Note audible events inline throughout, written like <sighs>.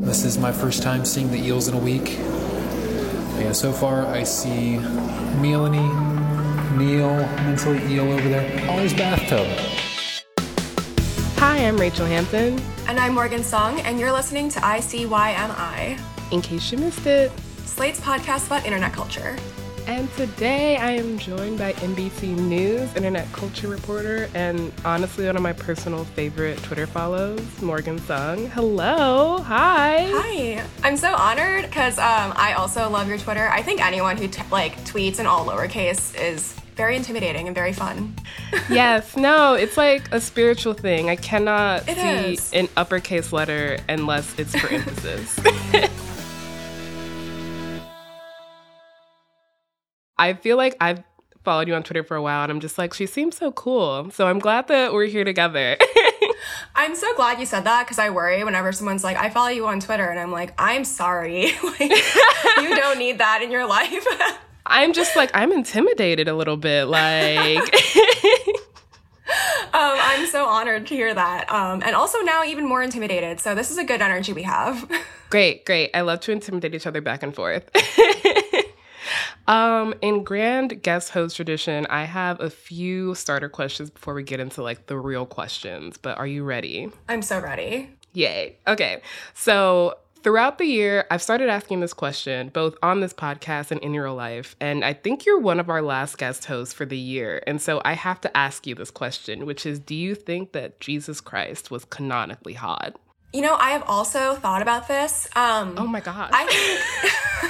This is my first time seeing the eels in a week. Yeah, so far I see Melanie, Neil, mentally eel over there. Oh, Ollie's bathtub. Hi, I'm Rachel Hampton. And I'm Morgan Sung, and you're listening to ICYMI, In case you missed it, Slate's podcast about internet culture. And today I am joined by NBC News internet culture reporter and honestly one of my personal favorite Twitter follows, Morgan Sung. Hello, hi. Hi, I'm so honored because um, I also love your Twitter. I think anyone who t- like tweets in all lowercase is very intimidating and very fun. <laughs> yes, no, it's like a spiritual thing. I cannot It see is. an uppercase letter unless it's for emphasis. <laughs> I feel like I've followed you on Twitter for a while and I'm just like, she seems so cool. So I'm glad that we're here together. <laughs> I'm so glad you said that because I worry whenever someone's like, I follow you on Twitter, and I'm like, I'm sorry. <laughs> like, you don't need that in your life. <laughs> I'm just like, I'm intimidated a little bit. Like, um, I'm so honored to hear that. Um, and also now even more intimidated. So this is a good energy we have. great, great. I love to intimidate each other back and forth. Um, in grand guest host tradition, I have a few starter questions before we get into like the real questions. But are you ready? I'm so ready. Yay. Okay. So throughout the year, I've started asking this question both on this podcast and in your life. And I think you're one of our last guest hosts for the year. And so I have to ask you this question, which is Do you think that Jesus Christ was canonically hot? You know, I have also thought about this. Um, Oh my God. I think <laughs>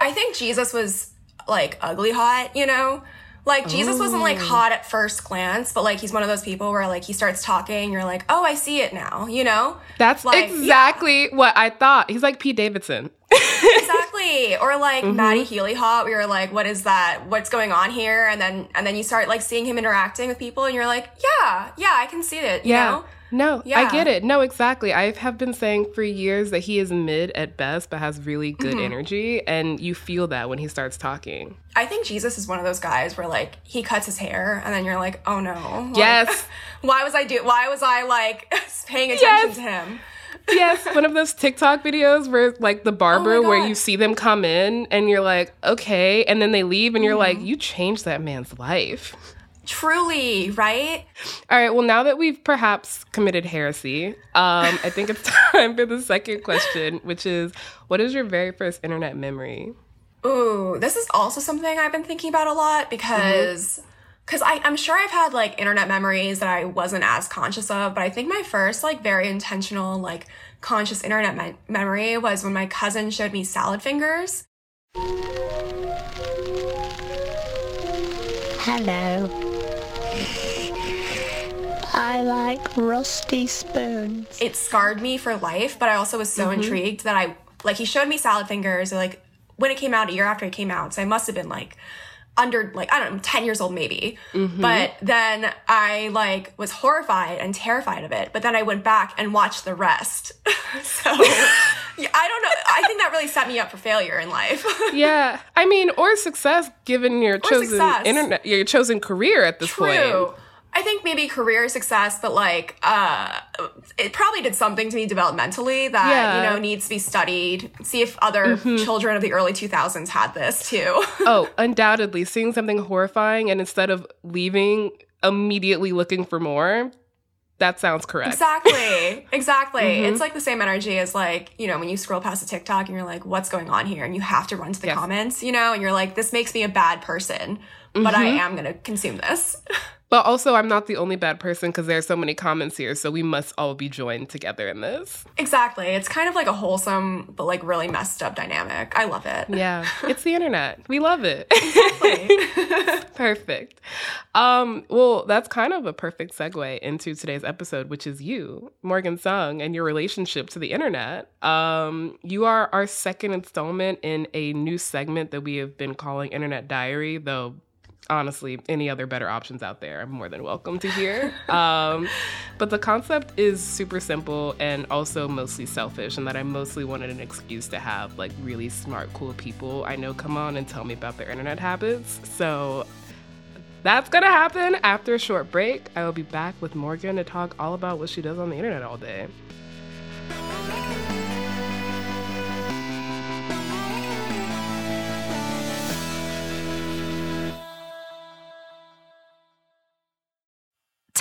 I think Jesus was like ugly hot, you know? Like Jesus wasn't like hot at first glance, but like he's one of those people where like he starts talking, you're like, "Oh, I see it now," you know? That's like, yeah. exactly what I thought. He's like Pete Davidson. <laughs> exactly. Or like Mm-hmm. Matty Healy hot, where you're like, "What is that? What's going on here?" And then and then you start like seeing him interacting with people, and you're like, "Yeah, yeah, I can see it." You know? No, I get it. No, exactly. I have been saying for years that he is mid at best, but has really good Mm-hmm. energy. And you feel that when he starts talking. I think Jesus is one of those guys where like he cuts his hair, and then you're like, "Oh no." Like, Yes. <laughs> why was I do? Why was I like <laughs> paying attention Yes. to him? yes, <laughs> one of those TikTok videos where like the barber Oh where you see them come in and you're like, okay, and then they leave and you're like, Mm-hmm. you changed that man's life. Truly, right? All right, well now that we've perhaps committed heresy, um, I think it's <laughs> time for the second question, which is what is your very first internet memory? Ooh, this is also something I've been thinking about a lot because because I I'm sure I've had like internet memories that I wasn't as conscious of, but I think my first like very intentional like conscious internet me- memory was when my cousin showed me salad fingers. Hello. I like rusty spoons. It scarred me for life, but I also was so mm-hmm. intrigued that I like he showed me salad fingers like when it came out a year after it came out. So I must have been like under like I don't know 10 years old maybe. Mm-hmm. But then I like was horrified and terrified of it. But then I went back and watched the rest. <laughs> so yeah, I don't know. I think that really set me up for failure in life. <laughs> Yeah, I mean, or success given your chosen success. internet, your chosen career at this point. I think maybe career success, but like uh it probably did something to me developmentally that, Yeah. you know, needs to be studied. See if other mm-hmm. children of the early 2000s had this too. <laughs> Oh, undoubtedly, seeing something horrifying and instead of leaving, immediately looking for more. That sounds correct. Exactly. <laughs> Exactly. Mm-hmm. It's like the same energy as like, you know, when you scroll past a TikTok and you're like, what's going on here? And you have to run to the Yes. comments, you know, and you're like, this makes me a bad person, but I mm-hmm. am going to consume this. <laughs> But also, I'm not the only bad person because there are so many comments here, so we must all be joined together in this. exactly. It's kind of like a wholesome, but like really messed up dynamic. I love it. Yeah, <laughs> it's the internet. We love it. <laughs> perfect. Um, well, that's kind of a perfect segue into today's episode, which is you, Morgan Sung, and your relationship to the internet. Um, you are our second installment in a new segment that we have been calling Internet Diary, though honestly, any other better options out there, I'm more than welcome to hear. Um, but the concept is super simple and also mostly selfish, and that I mostly wanted an excuse to have like really smart, cool people I know come on and tell me about their internet habits. So that's gonna happen after a short break. I will be back with Morgan to talk all about what she does on the internet all day.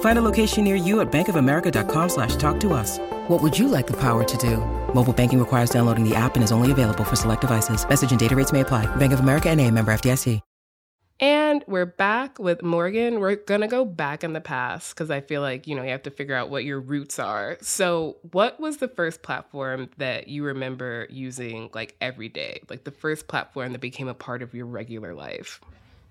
Find a location near you at bankofamerica.com slash talk to us. What would you like the power to do? Mobile banking requires downloading the app and is only available for select devices. Message and data rates may apply. Bank of America and a member FDIC. And we're back with Morgan. We're going to go back in the past because I feel like, you know, you have to figure out what your roots are. So, what was the first platform that you remember using like every day? Like the first platform that became a part of your regular life?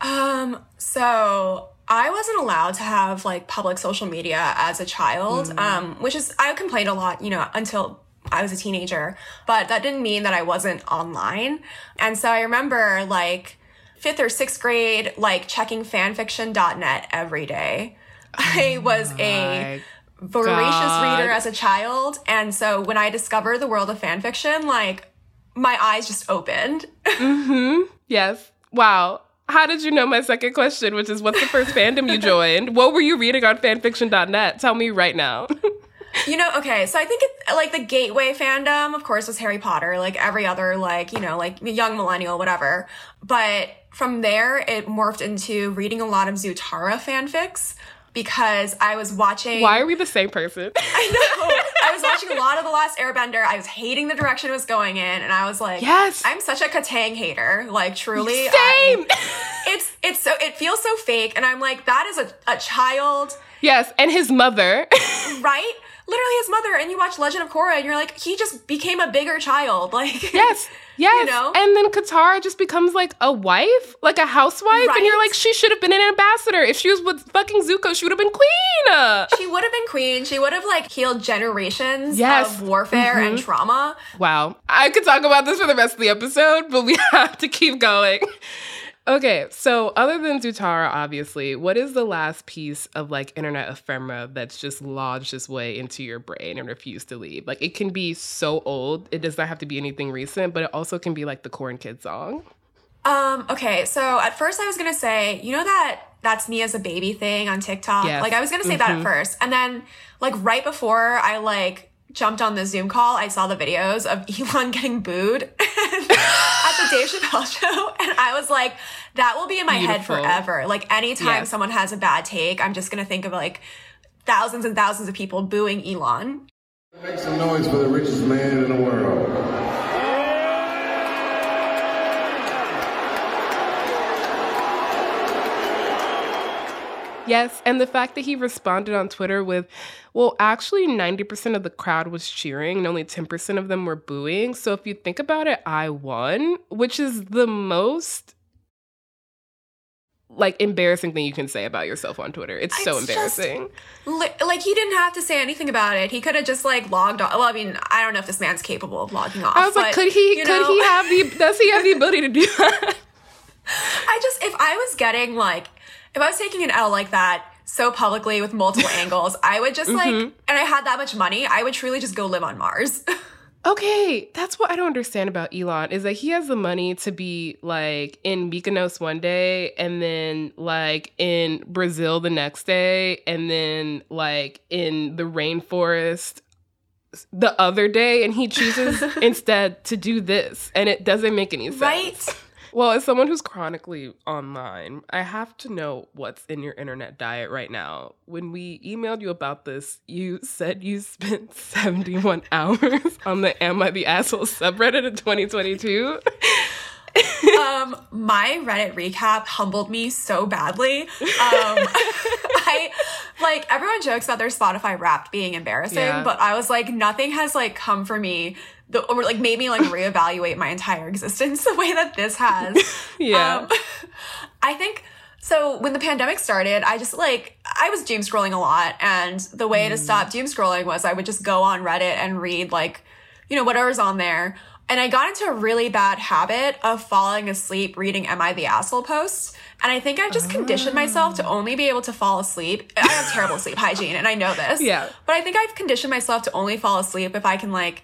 Um, so I wasn't allowed to have like public social media as a child, um, which is, I complained a lot, you know, until I was a teenager, but that didn't mean that I wasn't online. And so I remember like fifth or sixth grade, like checking fanfiction.net every day. I was a voracious God. reader as a child. And so when I discovered the world of fanfiction, like my eyes just opened. <laughs> Hmm. Yes. Wow. How did you know my second question, which is what's the first fandom you joined? What were you reading on fanfiction.net? Tell me right now. <laughs> You know, okay, so I think it, like the gateway fandom, of course, was Harry Potter, like every other, like, you know, like young millennial, whatever. But from there, it morphed into reading a lot of Zutara fanfics because I was watching. Why are we the same person? <laughs> I know. I was watching a lot of The Last Airbender. I was hating the direction it was going in, and I was like, Yes. I'm such a Kataang hater. Like, truly. I- Same. <laughs> it's, it's so, it feels so fake, and I'm like, that is a, a child yes. And his mother. <laughs> right? Literally his mother, and you watch Legend of Korra, and you're like, he just became a bigger child. <laughs> Like, Yes. <laughs> Yes. You know? And then Katara just becomes like a wife, like a housewife. And you're like, she should have been an ambassador. If she was with fucking Zuko, she would have been queen. She would have been queen. She would have like healed generations Yes. Mm-hmm. of warfare and trauma. Wow. I could talk about this for the rest of the episode, but we <laughs> have to keep going. Okay, so other than Zutara, obviously, what is the last piece of like internet ephemera that's just lodged its way into your brain and refused to leave? Like it can be so old, it does not have to be anything recent, but it also can be like the Corn Kid song. Um, okay, so at first I was gonna say, you know that that's me as a baby thing on TikTok? Yes. Like I was gonna say that at first. And then like right before I like jumped on the Zoom call, I saw the videos of <laughs> Elon getting booed <laughs> at the Dave Chappelle show. And I was like, that will be in my Beautiful. head forever. Like anytime Yes. someone has a bad take, I'm just gonna think of like thousands and thousands of people booing Elon. Make some noise for the richest man in the world. Yes, and the fact that he responded on Twitter with, well, actually 90% of the crowd was cheering and only 10% of them were booing. So if you think about it, I won, which is the most like embarrassing thing you can say about yourself on Twitter. It's, so It's just- embarrassing. Li- like he didn't have to say anything about it. He could have just like logged off. Well, I mean, I don't know if this man's capable of logging off. I was like, but, could he? Could know, he have the? Does he have the ability to do that? <laughs> I just if I was getting like if I was taking an L like that so publicly with multiple <laughs> angles, I would just like Mm-hmm. and I had that much money, I would truly just go live on Mars. <laughs> Okay, that's what I don't understand about Elon is that he has the money to be like in Mykonos one day and then like in Brazil the next day and then like in the rainforest the other day and he chooses <laughs> instead to do this and it doesn't make any sense. right? Well, as someone who's chronically online, I have to know what's in your internet diet right now. When we emailed you about this, you <laughs> said you spent <laughs> 71 <laughs> hours on the Am I the Asshole subreddit in 2022. um my Reddit recap humbled me so badly. Um I like everyone jokes about their Spotify wrapped being embarrassing, Yeah. but I was like nothing has like come for me the, or like made me like reevaluate my entire existence <laughs> the way that this has. <laughs> Yeah. Um, <laughs> I think so when the pandemic started, I just like I was doom scrolling a lot and the way to stop doom scrolling was I would just go on Reddit and read like you know whatever's on there. And I got into a really bad habit of falling asleep reading Am I the Asshole posts. And I think I've just conditioned myself to only be able to fall asleep. I have terrible sleep hygiene and I know this. Yeah. But I think I've conditioned myself to only fall asleep if I can like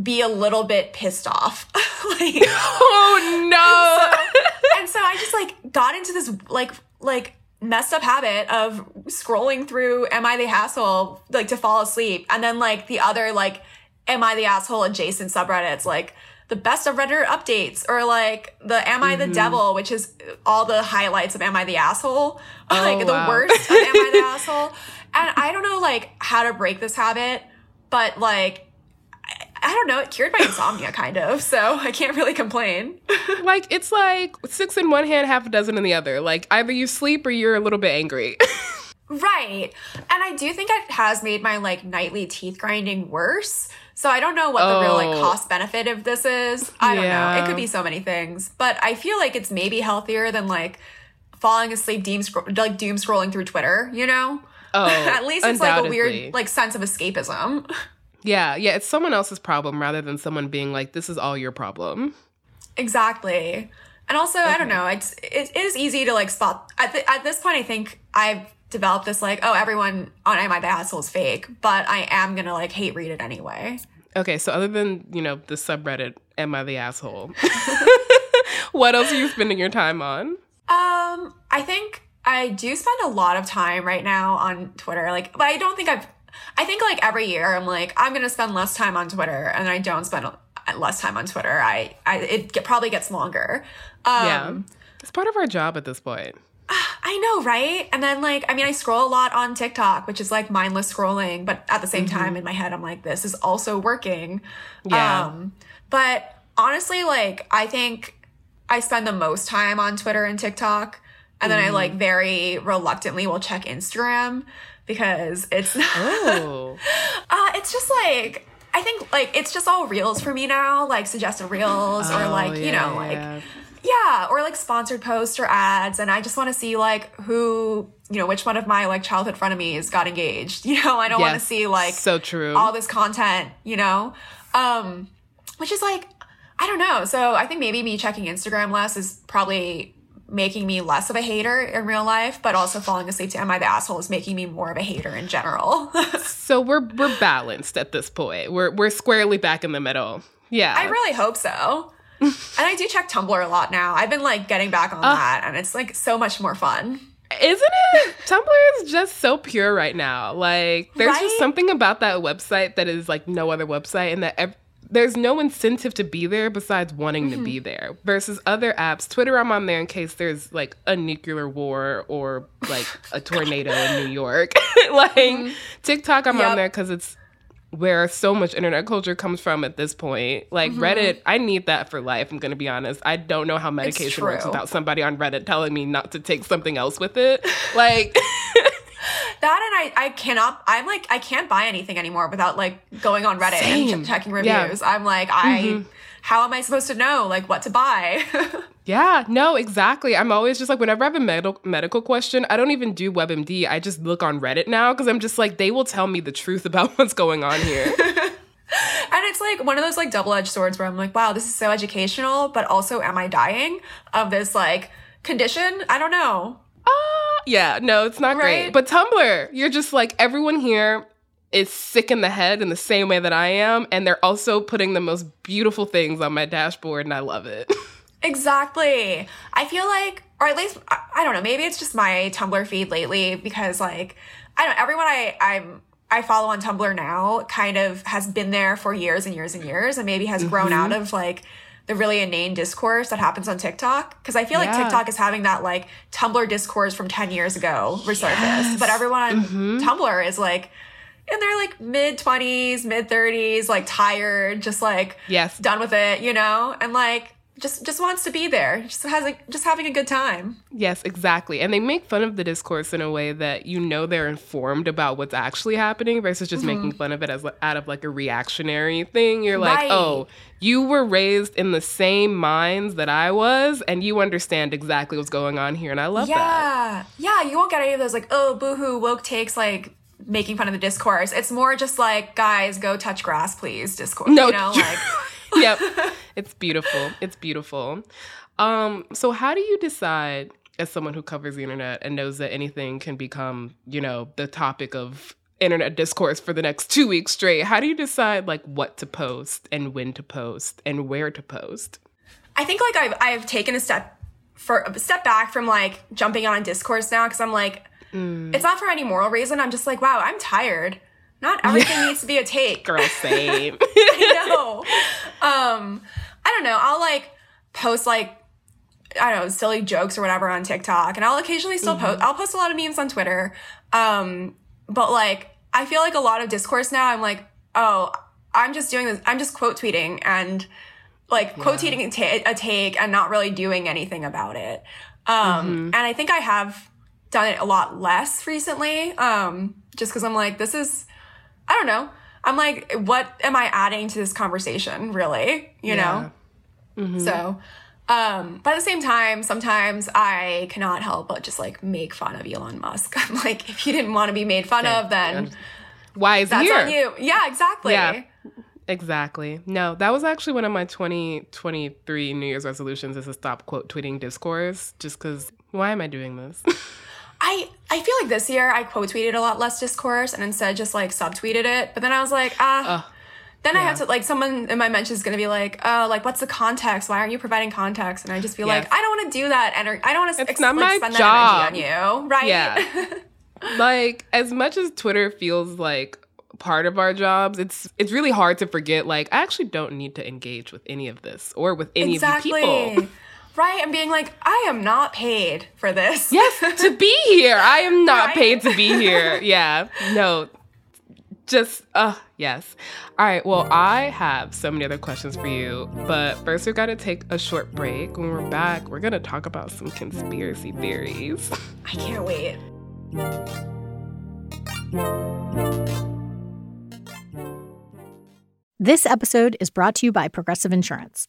be a little bit pissed off. <laughs> like oh no. <laughs> and so I just like got into this like like messed up habit of scrolling through Am I the Asshole like to fall asleep, and then like the other like Am I the Asshole adjacent subreddits like the best of Reddit updates or like the Am I the mm-hmm. Devil, which is all the highlights of Am I the Asshole, <laughs> oh, like the wow. worst of Am I the <laughs> Asshole, and I don't know like how to break this habit, but like. I don't know. It cured my insomnia, kind of. So <laughs> I can't really complain. like it's like six in one hand, half a dozen in the other. Like either you sleep or you're a little bit angry. Right. And I do think it has made my like nightly teeth grinding worse. So I don't know what the real like Oh. cost benefit of this is. I don't know. It could be so many things, but I feel like it's maybe healthier than like falling asleep doom scro- like doom scrolling through Twitter, you know? Oh, <laughs> At least it's like a weird like sense of escapism. Yeah, yeah, it's someone else's problem rather than someone being like, "This is all your problem." Exactly. And also, I don't know, it's it, it is easy to like spot at, th- at this point I think I've developed this like, oh, everyone on Am I the Asshole is fake, but I am gonna like hate read it anyway. Okay, so other than you know the subreddit, "Am I the asshole?" <laughs> <laughs> what else are you spending your time on? Um, I think I do spend a lot of time right now on Twitter. Like, but I don't think I've. I think like every year I'm like I'm gonna spend less time on Twitter, and I don't spend less time on Twitter. I, I it get, probably gets longer. Um, yeah, it's part of our job at this point. I know, right? And then like I mean, I scroll a lot on TikTok, which is like mindless scrolling, but at the same time in my head, I'm like, this is also working. Yeah. Um, but honestly, like I think I spend the most time on Twitter and TikTok, and then I like very reluctantly will check Instagram because it's <laughs> Oh, uh, it's just like I think like it's just all reels for me now, like suggested reels or Oh, like you yeah, know like yeah. yeah, or like sponsored posts or ads, and I just want to see like who you know which one of my like childhood frenemies got engaged. <laughs> You know, I don't want to see like so true. all this content. You know, um, which is like I don't know. So I think maybe me checking Instagram less is probably making me less of a hater in real life, but also falling asleep to Am I the Asshole is making me more of a hater in general. <laughs> so we're we're balanced at this point. We're we're squarely back in the middle. Yeah, I really hope so. <laughs> and I do check Tumblr a lot now. I've been like getting back on that, and it's like so much more fun. Isn't it? <laughs> Tumblr is just so pure right now. Like, there's Right? just something about that website that is like no other website, and that ev- there's no incentive to be there besides wanting to Mm-hmm. be there. Versus other apps, Twitter, I'm on there in case there's like a nuclear war or like a tornado in New York. <laughs> like, TikTok, I'm Mm-hmm. Yep. on there because it's where so much internet culture comes from at this point. Like Mm-hmm. Reddit, I need that for life. I'm gonna be honest. I don't know how medication works without somebody on Reddit telling me not to take something else with it. Like, <laughs> That and I, I cannot. I'm like, I can't buy anything anymore without like going on Reddit Same. and ch- checking Yeah. reviews. I'm like, I. Mm-hmm. How am I supposed to know like what to buy? <laughs> Yeah, no, exactly. I'm always just like, whenever I have a medical medical question, I don't even do WebMD. I just look on Reddit now because I'm just like, they will tell me the truth about <laughs> what's going on here. <laughs> And it's like one of those like double edged swords where I'm like, wow, this is so educational, but also, am I dying of this like condition? I don't know. Ah, yeah, no, it's not great. But Tumblr, you're just like, everyone here is sick in the head in the same way that I am. And they're also putting the most beautiful things on my dashboard, and I love it. <laughs> Exactly. I feel like, or at least, I, I don't know, maybe it's just my Tumblr feed lately because like, I don't know, everyone I, I'm, I follow on Tumblr now kind of has been there for years and years and years and maybe has grown out mm-hmm. of like the really inane discourse that happens on TikTok. Cause I feel like TikTok is having that like Tumblr discourse from 10 years ago resurface. But everyone on mm-hmm. Tumblr is like, in their like mid 20s, mid 30s, like tired, just like Yes. done with it, you know? And like just just wants to be there. Just has like just having a good time. Yes, exactly. And they make fun of the discourse in a way that you know they're informed about what's actually happening versus just making mm-hmm. fun of it as out of like a reactionary thing. You're like, Right. "Oh, you were raised in the same minds that I was and you understand exactly what's going on here." And I love that. Yeah. Yeah, you won't get any of those like, oh boohoo, woke takes like making fun of the discourse. It's more just like, guys, go touch grass, please, discourse. No, you know, <laughs> like <laughs> yep. <laughs> It's beautiful. It's beautiful. Um, so how do you decide as someone who covers the internet and knows that anything can become, you know, the topic of internet discourse for the next 2 weeks straight? How do you decide like what to post and when to post and where to post? I think like I've I've taken a step for a step back from like jumping on discourse now because I'm like, it's not for any moral reason. I'm just like, wow, I'm tired. Not everything needs to be a take. Girl, same. <laughs> I know. Um, I don't know. I'll like post like I don't know silly jokes or whatever on TikTok, and I'll occasionally still post. I'll post a lot of memes on Twitter. Um, but like I feel like a lot of discourse now. I'm like, oh, I'm just doing this. I'm just quote tweeting and like quote tweeting a, take and not really doing anything about it. Um, and I think I have done it a lot less recently. Um, just because I'm like, this is I don't know. I'm like, what am I adding to this conversation, really? You know? So, um, but at the same time, sometimes I cannot help but just like make fun of Elon Musk. <laughs> I'm like, if you didn't want to be made fun of, then Why is that's here? on you. Yeah, exactly. Yeah. Exactly. No, that was actually one of my 2023 New Year's resolutions is to stop quote tweeting discourse just because why am I doing this? <laughs> I, I feel like this year I quote tweeted a lot less discourse and instead just like subtweeted it. But then I was like, ah. then I have to like someone in my mentions is gonna be like, oh, like what's the context? Why aren't you providing context? And I just feel Yes. like I don't want to do that. Ener- I don't want to It's not my spend job. that energy on you, right? Yeah. <laughs> like as much as Twitter feels like part of our jobs, it's it's really hard to forget like I actually don't need to engage with any of this or with any exactly. of you people. Right, and being like, I am not paid for this. Yes, to be here. I am not Right? paid to be here. <laughs> Yeah. No. Just uh yes. All right. Well, I have so many other questions for you, but first we've got to take a short break. When we're back, we're gonna talk about some conspiracy theories. I can't wait. This episode is brought to you by Progressive Insurance.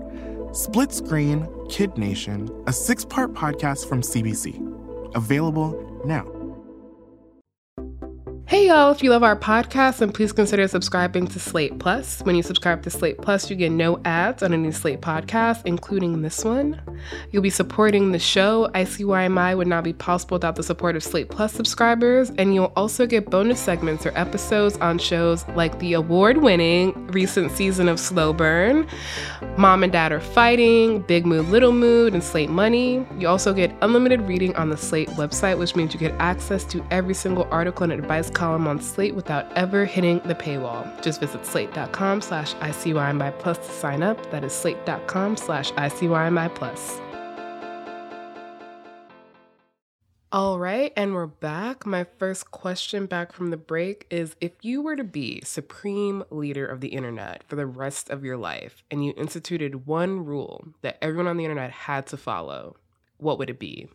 Split Screen Kid Nation, a six part podcast from CBC. Available now. Hey y'all, if you love our podcast, then please consider subscribing to Slate Plus. When you subscribe to Slate Plus, you get no ads on any Slate podcast, including this one. You'll be supporting the show. ICYMI would not be possible without the support of Slate Plus subscribers, and you'll also get bonus segments or episodes on shows like the award winning recent season of Slow Burn, Mom and Dad Are Fighting, Big Mood, Little Mood, and Slate Money. You also get unlimited reading on the Slate website, which means you get access to every single article and advice column on Slate without ever hitting the paywall. Just visit slate.com slash ICYMI plus to sign up. That is slate.com slash ICYMI plus. All right, and we're back. My first question back from the break is if you were to be supreme leader of the internet for the rest of your life and you instituted one rule that everyone on the internet had to follow, what would it be?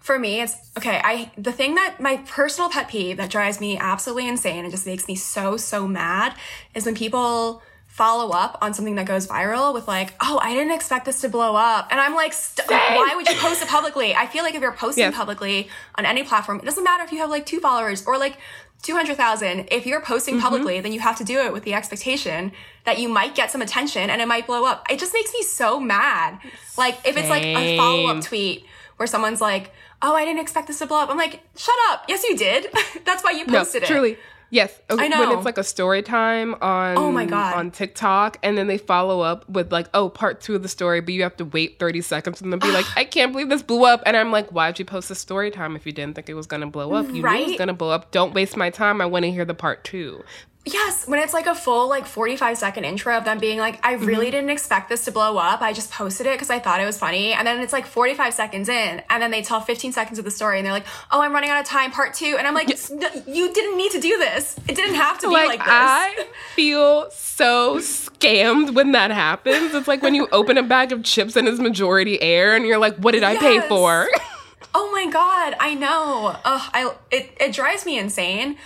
For me, it's okay. I the thing that my personal pet peeve that drives me absolutely insane and just makes me so so mad is when people follow up on something that goes viral with like, "Oh, I didn't expect this to blow up," and I'm like, st- "Why would you post it publicly?" I feel like if you're posting Yes. publicly on any platform, it doesn't matter if you have like two followers or like. 200,000. If you're posting Mm-hmm. publicly, then you have to do it with the expectation that you might get some attention and it might blow up. It just makes me so mad. Like, if it's like a follow-up tweet where someone's like, oh, I didn't expect this to blow up. I'm like, shut up. Yes, you did. <laughs> That's why you posted no, it. Truly. Yes. I know. When it's like a story time on Oh my God. on TikTok and then they follow up with like, oh, part two of the story, but you have to wait 30 seconds and then be like, <sighs> I can't believe this blew up. And I'm like, why'd you post a story time if you didn't think it was gonna blow up? You knew it was gonna blow up. Don't waste my time. I wanna hear the part two. Yes, when it's like a full like 45 second intro of them being like, I really Mm-hmm. didn't expect this to blow up. I just posted it because I thought it was funny. And then it's like 45 seconds in, and then they tell 15 seconds of the story and they're like, oh, I'm running out of time, part two. And I'm like, "No, you didn't need to do this. It didn't have to be like, this. I feel so scammed when that happens. It's like when you open a bag of chips and it's majority air and you're like, what did I pay for? <laughs> Oh my god, I know. Ugh, I it it drives me insane.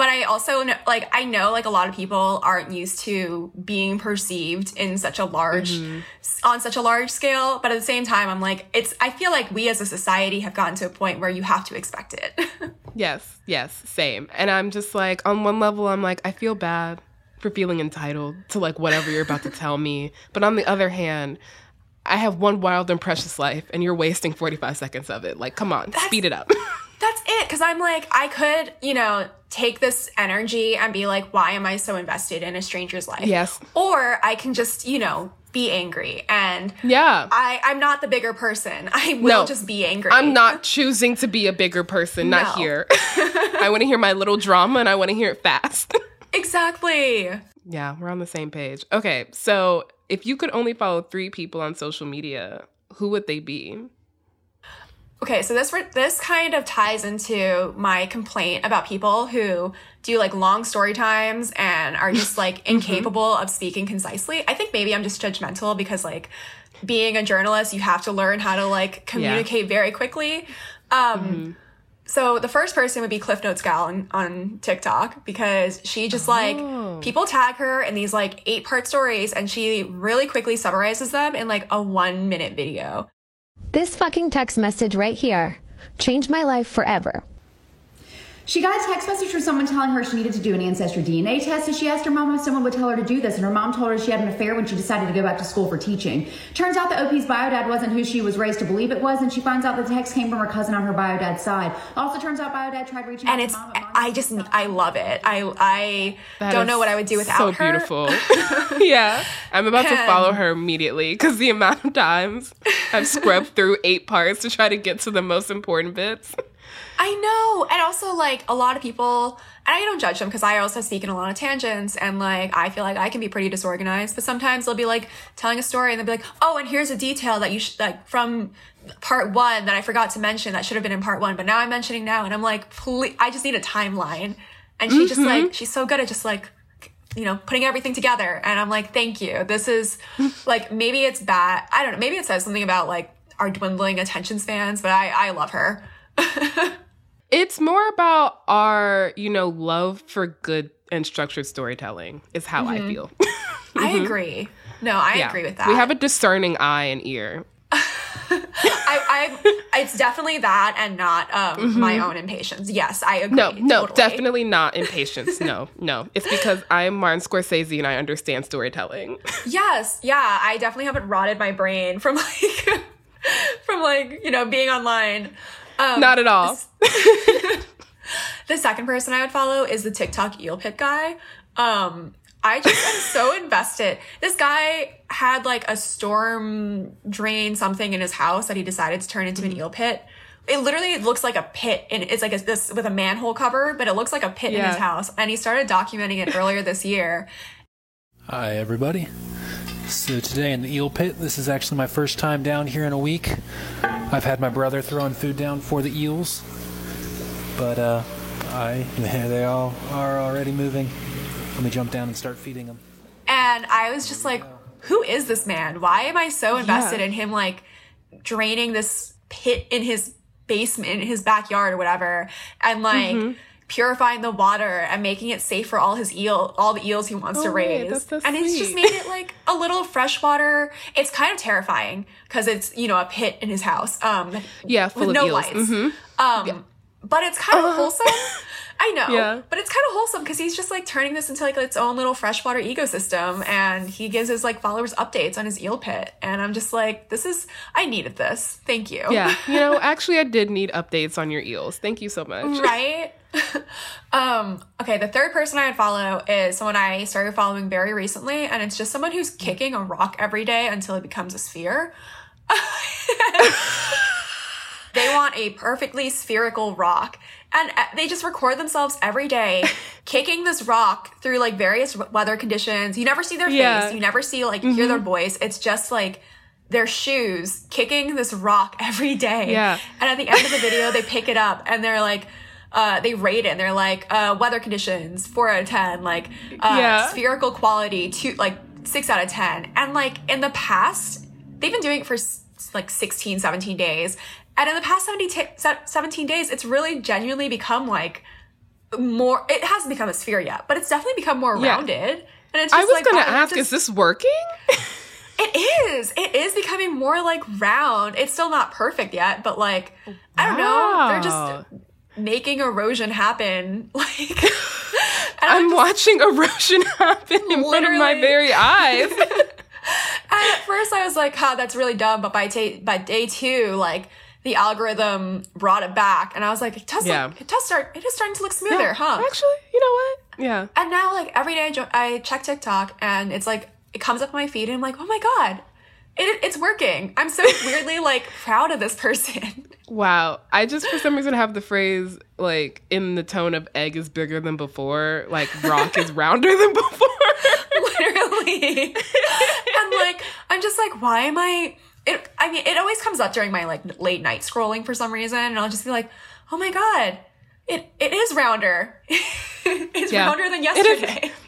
But I also know, like I know like a lot of people aren't used to being perceived in such a large mm-hmm. on such a large scale. But at the same time, I'm like it's. I feel like we as a society have gotten to a point where you have to expect it. <laughs> Yes, yes, same. And I'm just like, on one level, I'm like, I feel bad for feeling entitled to like whatever you're about to tell me. But on the other hand, I have one wild and precious life, and you're wasting 45 seconds of it. Like, come on, speed it up. <laughs> That's it. Cause I'm like, I could, you know, take this energy and be like, why am I so invested in a stranger's life? Yes. Or I can just, you know, be angry. And Yeah. I, I'm not the bigger person. <laughs> I will No. just be angry. I'm not choosing to be a bigger person, not No. here. <laughs> I want to hear my little drama and I want to hear it fast. <laughs> Exactly. yeah, we're on the same page. Okay, so if you could only follow three people on social media, who would they be? Okay, so this this kind of ties into my complaint about people who do like long story times and are just like <laughs> incapable of speaking concisely. I think maybe I'm just judgmental because like being a journalist, you have to learn how to like communicate very quickly. Um so the first person would be Cliff Notes Gal on, on TikTok because she just like people tag her in these like eight part stories and she really quickly summarizes them in like a one minute video. This fucking text message right here changed my life forever. She got a text message from someone telling her she needed to do an ancestry DNA test, and she asked her mom if someone would tell her to do this. And her mom told her she had an affair when she decided to go back to school for teaching. Turns out the OP's bio dad wasn't who she was raised to believe it was, and she finds out the text came from her cousin on her bio dad's side. Also, turns out bio dad tried reaching and out it's to mom. but mom I just I love it. I I That don't know what I would do without so her. beautiful. <laughs> <laughs> yeah, I'm about to follow her immediately because the amount of times I've scrubbed through eight parts to try to get to the most important bits. I know. And also, like, a lot of people, and I don't judge them because I also speak in a lot of tangents. And, like, I feel like I can be pretty disorganized. But sometimes they'll be, like, telling a story and they'll be like, oh, and here's a detail that you should, like, from part one that I forgot to mention that should have been in part one. But now I'm mentioning now. And I'm like, please, I just need a timeline. And she just, mm-hmm. like, she's so good at just, like, you know, putting everything together. And I'm like, thank you. This is, <laughs> like, maybe it's bad. I don't know. Maybe it says something about, like, our dwindling attention spans, but I, I love her. <laughs> It's more about our, you know, love for good and structured storytelling is how I feel. <laughs> I agree. No, I Yeah. agree with that. We have a discerning eye and ear. <laughs> I, I, it's definitely that and not um, my own impatience. Yes, I agree. Mm-hmm. No, no, totally. definitely not impatience. No, no. It's because I'm Martin Scorsese and I understand storytelling. Yes, yeah, I definitely haven't rotted my brain from like, from like you know being online. Um, Not at all. <laughs> The second person I would follow is the TikTok eel pit guy. Um, I just am so <laughs> invested. This guy had like a storm drain something in his house that he decided to turn into Mm-hmm. an eel pit. It literally looks like a pit, and it's like a, this with a manhole cover, but it looks like a pit in his house. And he started documenting it earlier this year. Hi, everybody. So, today in the eel pit, this is actually my first time down here in a week. I've had my brother throwing food down for the eels, but uh, I, there <laughs> they all are already moving. Let me jump down and start feeding them. And I was just like, who is this man? Why am I so invested Yeah. in him like draining this pit in his basement, in his backyard or whatever, and like Mm-hmm. Purifying the water and making it safe for all his eel, all the eels he wants to Oh, wait, raise. that's so and he's just made it like a little freshwater. It's kind of terrifying because it's, you know, a pit in his house. Um, Yeah, full with of no eels. lights. Mhm. Um, but it's kind of wholesome. <laughs> I know, Yeah. but it's kind of wholesome because he's just like turning this into like its own little freshwater ecosystem, and he gives his like followers updates on his eel pit, and I'm just like, this is I needed this. Thank you. Yeah, you know, <laughs> actually, I did need updates on your eels. Thank you so much. right. <laughs> um. Okay. The third person I would follow is someone I started following very recently, and it's just someone who's kicking a rock every day until it becomes a sphere. <laughs> They want a perfectly spherical rock. And uh, they just record themselves every day <laughs> kicking this rock through like various weather conditions. You never see their Yeah. face. You never see like hear their voice. It's just like their shoes kicking this rock every day. Yeah. And at the end of the video, they pick it up and they're like, uh, they rate it. And they're like, uh, weather conditions, four out of 10, like, uh, Yeah. spherical quality, two, like, six out of 10. And like, in the past, they've been doing it for s- like 16, 17 days. And in the past 70 ta- 17 days, it's really genuinely become like more, it hasn't become a sphere yet, but it's definitely become more Yeah. rounded. And it's I was like, gonna wow, ask, just- is this working? <laughs> it is. It is becoming more like round. It's still not perfect yet, but like I don't know. They're just making erosion happen. <laughs> Like <laughs> I'm watching erosion happen in front of my very eyes. and at first I was like, "Ha, that's really dumb." But by ta- by day two, like the algorithm brought it back, and I was like, "It does Yeah. look, it does start. It is starting to look smoother, Yeah, huh?" Actually, you know what? Yeah. And now, like every day, I, jo- I check TikTok, and it's like it comes up on my feed, and I'm like, "Oh my god." It, it's working. I'm so <laughs> weirdly like proud of this person. <laughs> Wow. I just for some reason have the phrase like in the tone of egg is bigger than before, like rock is <laughs> rounder than before. literally and like i'm just like why am i it i mean it always comes up during my like late night scrolling for some reason and i'll just be like oh my god it it is rounder <laughs> it's Yeah. rounder than It is- yesterday <laughs>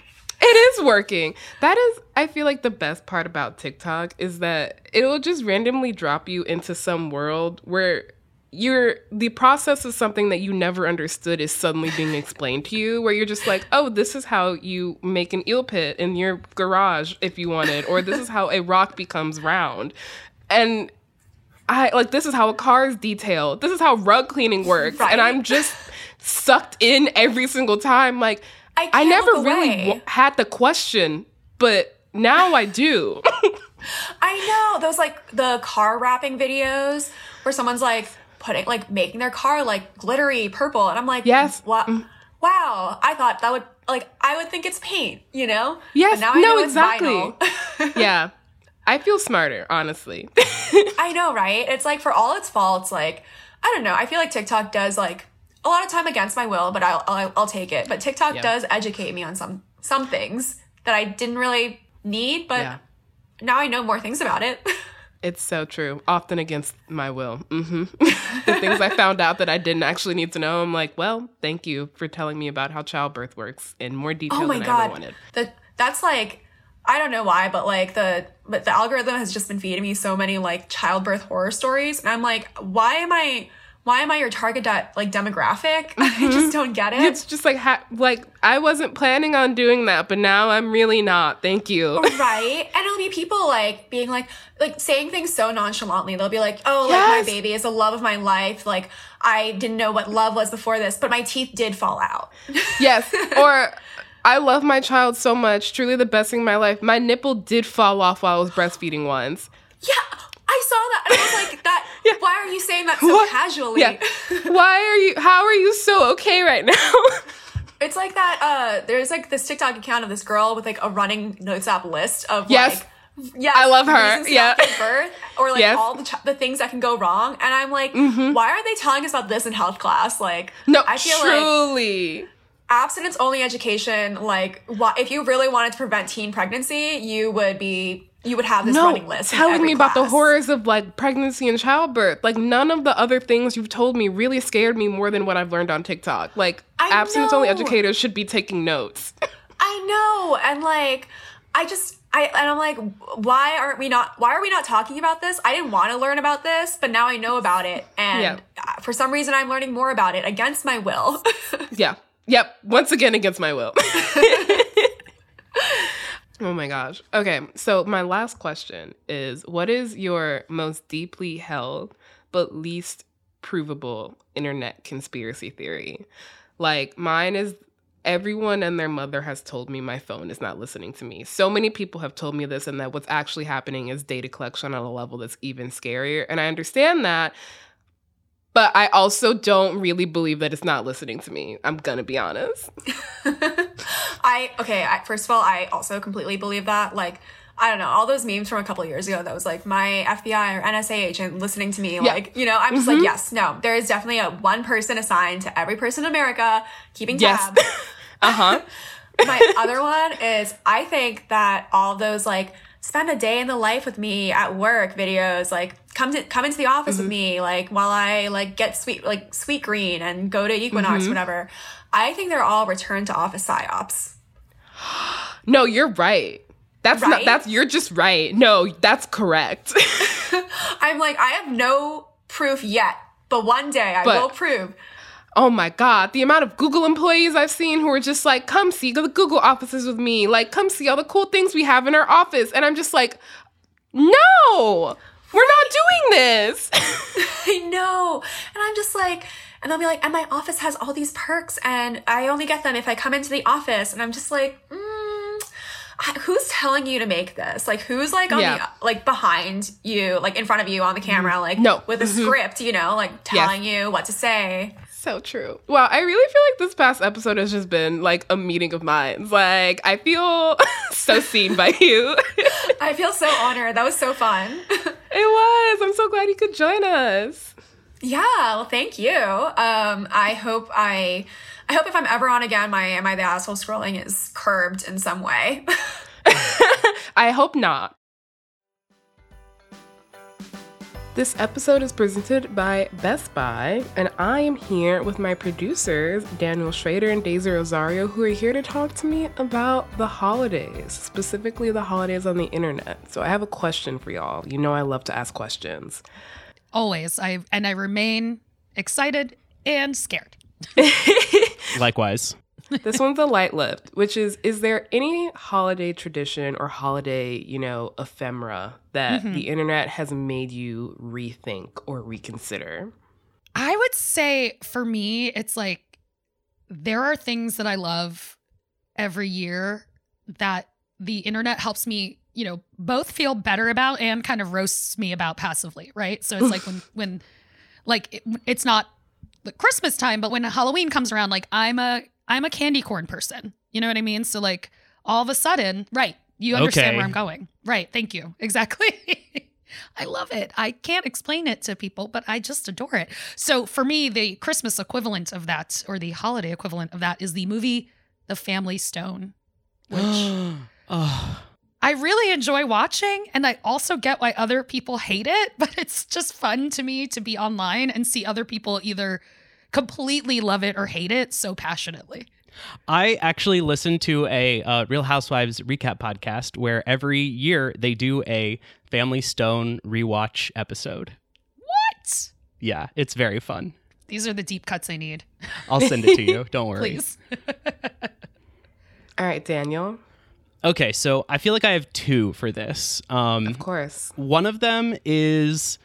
It is working. That is, I feel like the best part about TikTok is that it'll just randomly drop you into some world where you're the process of something that you never understood is suddenly being explained to you where you're just like oh this is how you make an eel pit in your garage if you wanted or this is how a rock becomes round and I like this is how a car is detailed. This is how rug cleaning works. And I'm just sucked in every single time. Like I, I never really w- had the question, but now I do. <laughs> I know those like the car wrapping videos where someone's like putting like making their car like glittery purple, and I'm like, Yes. wow, mm. wow. I thought that would like I would think it's paint, you know? Yes, But now I no, know it's exactly. <laughs> yeah. I feel smarter, honestly. <laughs> I know, right? It's like for all its faults, like I don't know. I feel like TikTok does like a lot of time against my will, but I'll I'll, I'll take it. But TikTok Yeah. does educate me on some some things that I didn't really need, but Yeah. now I know more things about it. <laughs> It's so true. Often against my will. hmm <laughs> the things I found out that I didn't actually need to know, I'm like, well, thank you for telling me about how childbirth works in more detail oh my than I ever wanted. the, that's like I don't know why, but like the but the algorithm has just been feeding me so many like childbirth horror stories, and I'm like, why am I why am I your target de- like demographic? <laughs> I just <laughs> don't get it. It's just like, ha- like I wasn't planning on doing that, but now I'm really not. Thank you. <laughs> right and it'll be people like being like like saying things so nonchalantly they'll be like oh like my baby is the love of my life like i didn't know what love was before this but my teeth did fall out yes. Or I love my child so much. Truly the best thing in my life. My nipple did fall off while I was breastfeeding once. yeah i saw that and i was like that <laughs> yeah. why are you saying that so What? casually Yeah. <laughs> Why are you? How are you so okay right now? <laughs> it's like that uh there's like this tiktok account of this girl with like a running notes app list of Yes. like Yes, I love her. Yeah. birth, or like Yes. all the ch- the things that can go wrong, and I'm like, Mhm. why are they telling us about this in health class? Like, no, I feel like truly. Abstinence only education like if you really wanted to prevent teen pregnancy you would be you would have this no, running list in telling me about the horrors of like pregnancy and childbirth. Like none of the other things you've told me really scared me more than what I've learned on TikTok. Like I abstinence only educators should be taking notes. <laughs> i know and like i just I, and I'm like, why aren't we not? Why are we not talking about this? I didn't want to learn about this, but now I know about it, and Yeah. for some reason, I'm learning more about it against my will. <laughs> yeah. Yep. Once again against my will. <laughs> oh my gosh. Okay. So my last question is what is your most deeply held but least provable internet conspiracy theory? Like mine is everyone and their mother has told me my phone is not listening to me. So many people have told me this and that what's actually happening is data collection on a level that's even scarier. And I understand that. But I also don't really believe that it's not listening to me. I'm gonna be honest. <laughs> I okay. I, first of all, I also completely believe that. Like, I don't know, all those memes from a couple years ago that was like my FBI or NSA agent listening to me. Like, you know, I'm just Mhm. like, yes, no. There is definitely a one person assigned to every person in America keeping Yes. tab. Uh huh. my other one is I think that all those like spend a day in the life with me at work videos, like come to come into the office Mm-hmm. with me, like while I like get sweet like Sweetgreen and go to Equinox, Mhm. whatever. I think they're all return to office psyops. <gasps> No, you're right. That's not that's you're just right. No, that's correct. <laughs> I'm like, I have no proof yet, but one day I But- will prove. Oh my god, the amount of Google employees I've seen who are just like, come see the Google offices with me. Like, come see all the cool things we have in our office. And I'm just like, no, we're not doing this. <laughs> <laughs> I know. And I'm just like, and they'll be like, and my office has all these perks, and I only get them if I come into the office. And I'm just like, mm, who's telling you to make this? Like, who's like on Yeah. the like behind you, like in front of you on the camera, like No. with a Mhm. script, you know, like Yes. telling you what to say. So true. Wow, I really feel like this past episode has just been like a meeting of minds. Like, I feel <laughs> so seen by you. <laughs> I feel so honored. That was so fun. <laughs> It was. I'm so glad you could join us. yeah. Well, thank you. Um, I hope I. I hope if I'm ever on again, my am I the asshole scrolling is curbed in some way. I hope not. This episode is presented by Best Buy, and I am here with my producers, Daniel Schroeder and Daisy Rosario, who are here to talk to me about the holidays, specifically the holidays on the internet. So I have a question for y'all. You know I love to ask questions. Always. I and I remain excited and scared. <laughs> Likewise. This one's a light lift, which is is there any holiday tradition or holiday, you know, ephemera that Mhm. the internet has made you rethink or reconsider? I would say for me, it's like there are things that I love every year that the internet helps me, you know, both feel better about and kind of roasts me about passively, right? So it's like when <laughs> when like it, it's not Christmas time, but when Halloween comes around, like I'm a I'm a candy corn person. You know what I mean? So like all of a sudden, right, you understand Okay. where I'm going. Right, thank you. <laughs> Exactly. I love it. I can't explain it to people, but I just adore it. So for me, the Christmas equivalent of that, or the holiday equivalent of that, is the movie The Family Stone, which <gasps> oh, I really enjoy watching. And I also get why other people hate it, <laughs> but it's just fun to me to be online and see other people either completely love it or hate it so passionately. I actually listen to a uh, Real Housewives recap podcast where every year they do a Family Stone rewatch episode. What? Yeah, it's very fun. These are the deep cuts I need. I'll send it to you. Don't worry. Please. <laughs> All right, Daniel. Okay, so I feel like I have two for this. Um, Of course. One of them is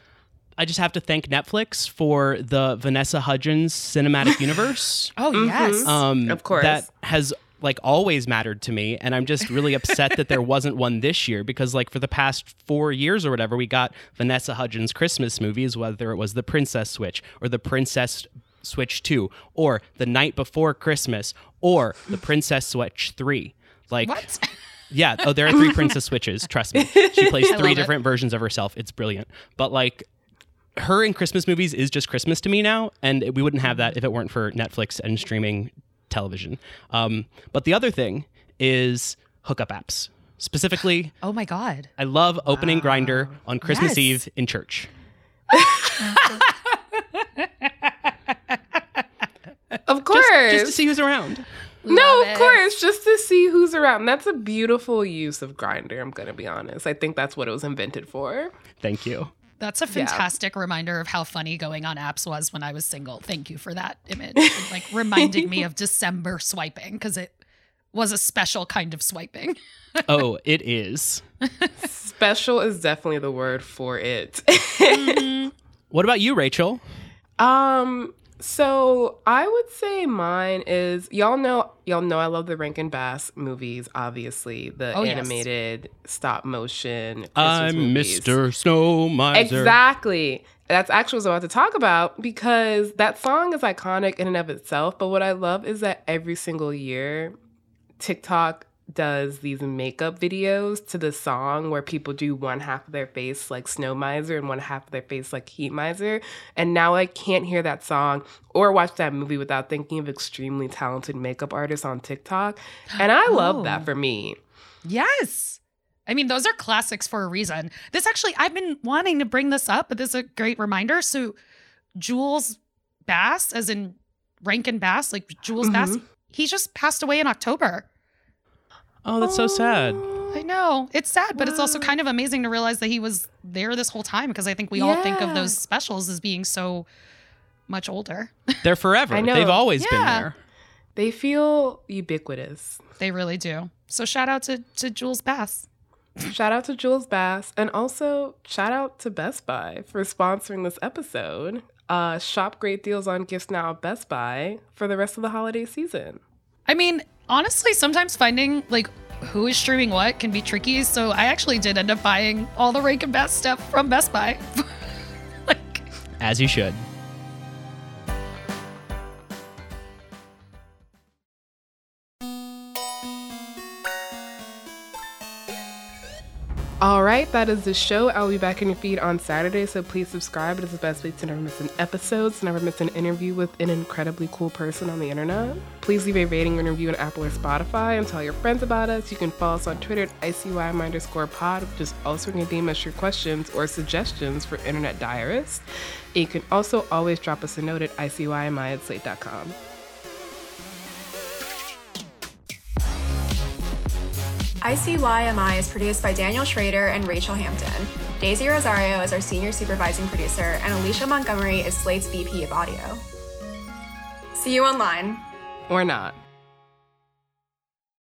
I just have to thank Netflix for the Vanessa Hudgens cinematic <laughs> universe. Oh, yes. Um, Of course. That has like always mattered to me. And I'm just really upset that there wasn't one this year because, like, for the past four years or whatever, we got Vanessa Hudgens Christmas movies, whether it was The Princess Switch or The Princess Switch 2 or The Night Before Christmas or The Princess Switch 3. Like, What? yeah. Oh, there are three <laughs> Princess Switches. Trust me. She plays three love it. different versions of herself. It's brilliant. But like, her in Christmas movies is just Christmas to me now, and we wouldn't have that if it weren't for Netflix and streaming television. Um, but the other thing is hookup apps. Specifically, <gasps> Oh my God. I love opening Grindr on Christmas Yes. Eve in church. <laughs> Of course. Just, just to see who's around. no, of it. course, just to see who's around. That's a beautiful use of Grindr. I'm gonna be honest. I think that's what it was invented for. Thank you. That's a Yeah. fantastic reminder of how funny going on apps was when I was single. Thank you for that image. And, like reminding me of <laughs> December swiping because it was a special kind of swiping. <laughs> Oh, it is. Special is definitely the word for it. <laughs> What about you, Rachel? Um, so I would say mine is y'all know y'all know I love the Rankin Bass movies, obviously the Oh, yes. animated stop motion. Christmas I'm movies. Mr. Snow Miser. Exactly. That's actually what I was about to talk about because that song is iconic in and of itself. But what I love is that every single year, TikTok does these makeup videos to the song where people do one half of their face like Snow Miser and one half of their face like Heat Miser. And now I can't hear that song or watch that movie without thinking of extremely talented makeup artists on TikTok. And I love Oh. that for me. Yes. I mean, those are classics for a reason. This actually, I've been wanting to bring this up, but this is a great reminder. So, Jules Bass, as in Rankin Bass, like Jules Bass, mm-hmm. he just passed away in October. Oh, that's so sad. I know. It's sad, but it's also kind of amazing to realize that he was there this whole time because I think we all think of those specials as being so much older. <laughs> They're forever. I know. They've always been there. They feel ubiquitous. They really do. So, shout out to, to Jules Bass. Shout out to Jules Bass and also shout out to Best Buy for sponsoring this episode. Uh, shop great deals on gifts now at Best Buy for the rest of the holiday season. I mean, honestly, sometimes finding like who is streaming what can be tricky. So I actually did end up buying all the Rankin Bass stuff from Best Buy. <laughs> like, As you should. All right, that is the show. I'll be back in your feed on Saturday, so please subscribe. It is the best way to never miss an episode, to never miss an interview with an incredibly cool person on the internet. Please leave a rating or review on Apple or Spotify and tell your friends about us. You can follow us on Twitter at ICYMI underscore pod, which is also going to DM us your questions or suggestions for Internet Diarists. And you can also always drop us a note at ICYMI at slate.com. ICYMI is produced by Daniel Schroeder and Rachel Hampton. Daisy Rosario is our senior supervising producer, and Alicia Montgomery is Slate's VP of audio. See you online. Or not.